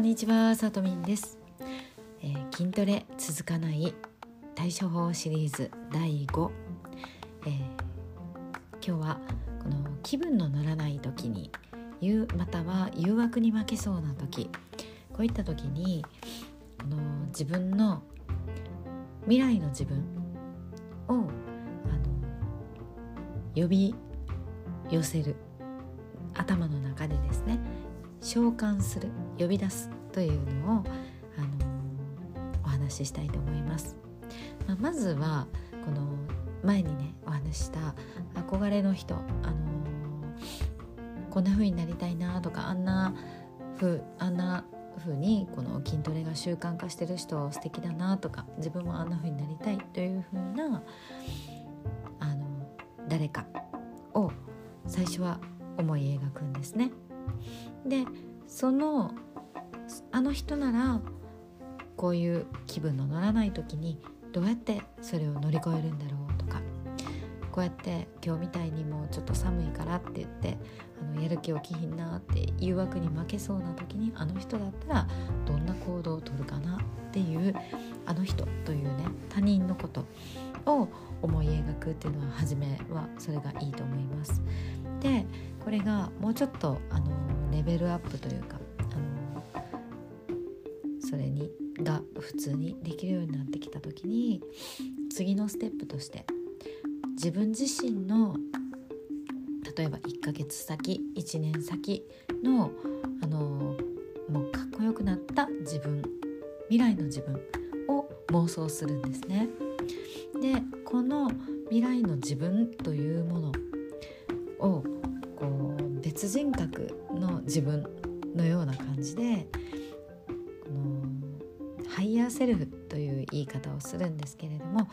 んにちはさとみんです、えー、筋トレ続かない対処法シリーズ第5、えー、今日はこの気分の乗らない時にまたは誘惑に負けそうな時。こういった時にこの自分の未来の自分をあの呼び寄せる。頭の中でですね召喚する。呼び出すというのを、あのお話ししたいと思います。まあ、まずはこの前にねお話した憧れの人、あのこんな風になりたいなとかあんな風あんな風にこの筋トレが習慣化してる人素敵だなとか自分もあんな風になりたいという風なあの誰かを最初は思い描くんですね。でそのあの人ならこういう気分の乗らない時にどうやってそれを乗り越えるんだろうとかこうやって今日みたいにもうちょっと寒いからって言ってあのやる気起きひんなって誘惑に負けそうな時にあの人だったらどんな行動をとるかなっていうあの人というね他人のことを思い描くっていうのは初めはそれがいいと思います。でこれがもうちょっとあのレベルアップというかそれにが普通にできるようになってきた時に次のステップとして自分自身の例えば1ヶ月先1年先のあのもうかっこよくなった自分未来の自分を妄想するんですね。でこの未来の自分というものをこう別人格の自分のような感じでハイヤーセルフという言い方をするんですけれども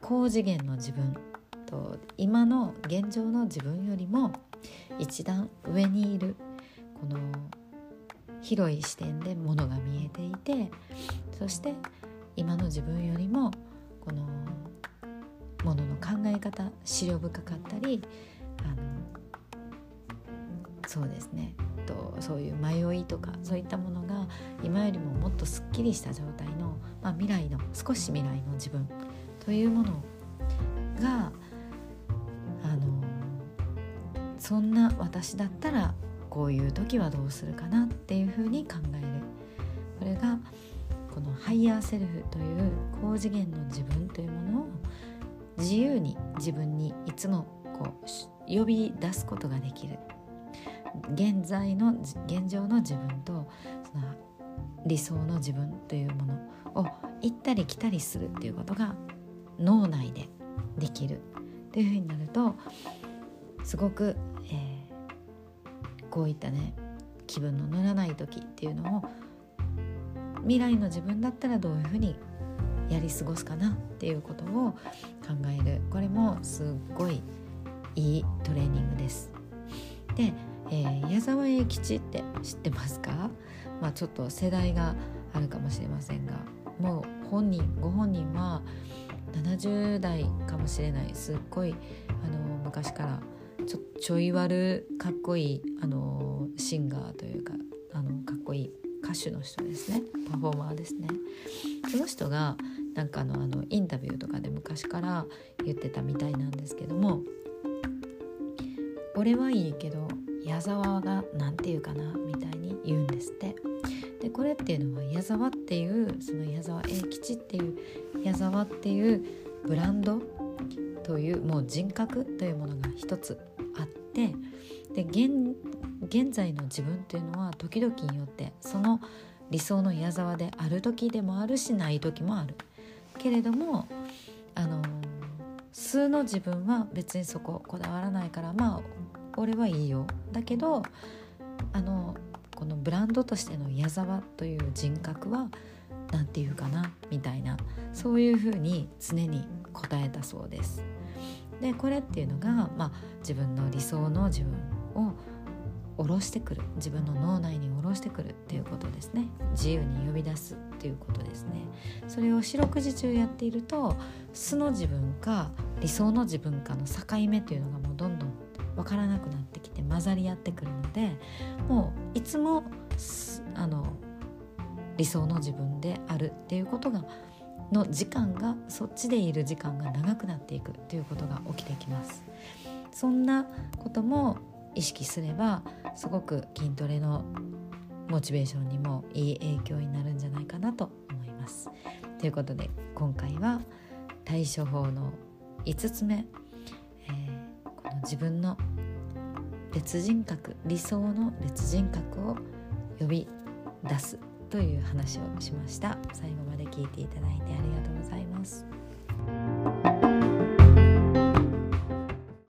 高次元の自分と今の現状の自分よりも一段上にいるこの広い視点でものが見えていてそして今の自分よりもこのものの考え方思慮深かったりあのそうですね。とそういう迷いとかそういったものが今よりももっとすっきりした状態の、まあ、未来の少し未来の自分というものがあのそんな私だったらこういう時はどうするかなっていうふうに考える。これがこのハイヤーセルフという高次元の自分というものを自由に自分にいつもこう呼び出すことができる。現在の現状の自分とその理想の自分というものを行ったり来たりするっていうことが脳内でできるというふうになるとすごく、えー、こういったね気分の乗らない時っていうのを未来の自分だったらどういうふうにやり過ごすかなっていうことを考えるこれもすっごいいいトレーニングです。で、えー、矢沢永吉って知ってますか、まあ、ちょっと世代があるかもしれませんがもう本人ご本人は70代かもしれない。すっごいあの昔からちょちょい悪かっこいいあのシンガーというかあのかっこいい歌手の人ですね。パフォーマーですね。その人がなんかのあのインタビューとかで昔から言ってたみたいなんですけども「俺はいいけど矢沢が何て言うかな」みたいに言うんですって。でこれっていうのは矢沢っていうその矢沢永吉っていう矢沢っていうブランドというもう人格というものが一つあってで現現在の自分というのは時々によってその理想の矢沢である時でもあるしない時もあるけれどもあの数の自分は別にそここだわらないからまあ俺はいいよ。だけどあのこのブランドとしての矢沢という人格は何て言うかなみたいなそういうふうに常に答えたそうです。でこれっていうのが、まあ、自分の理想の自分を下ろしてくる自分の脳内に下ろしてくるっていうことですね。自由に呼び出すっていうことですね。それを四六時中やっていると素の自分か理想の自分かの境目というのがもうどんどん分からなくなってきて混ざり合ってくるのでもういつもあの理想の自分であるっていうことがの時間がそっちでいる時間が長くなっていくということが起きてきます。そんなことも意識すればすごく筋トレのモチベーションにもいい影響になるんじゃないかなと思います。ということで今回は対処法の5つ目、えー、この自分の別人格理想の別人格を呼び出すという話をしました。最後まで聞いていただいてありがとうございます。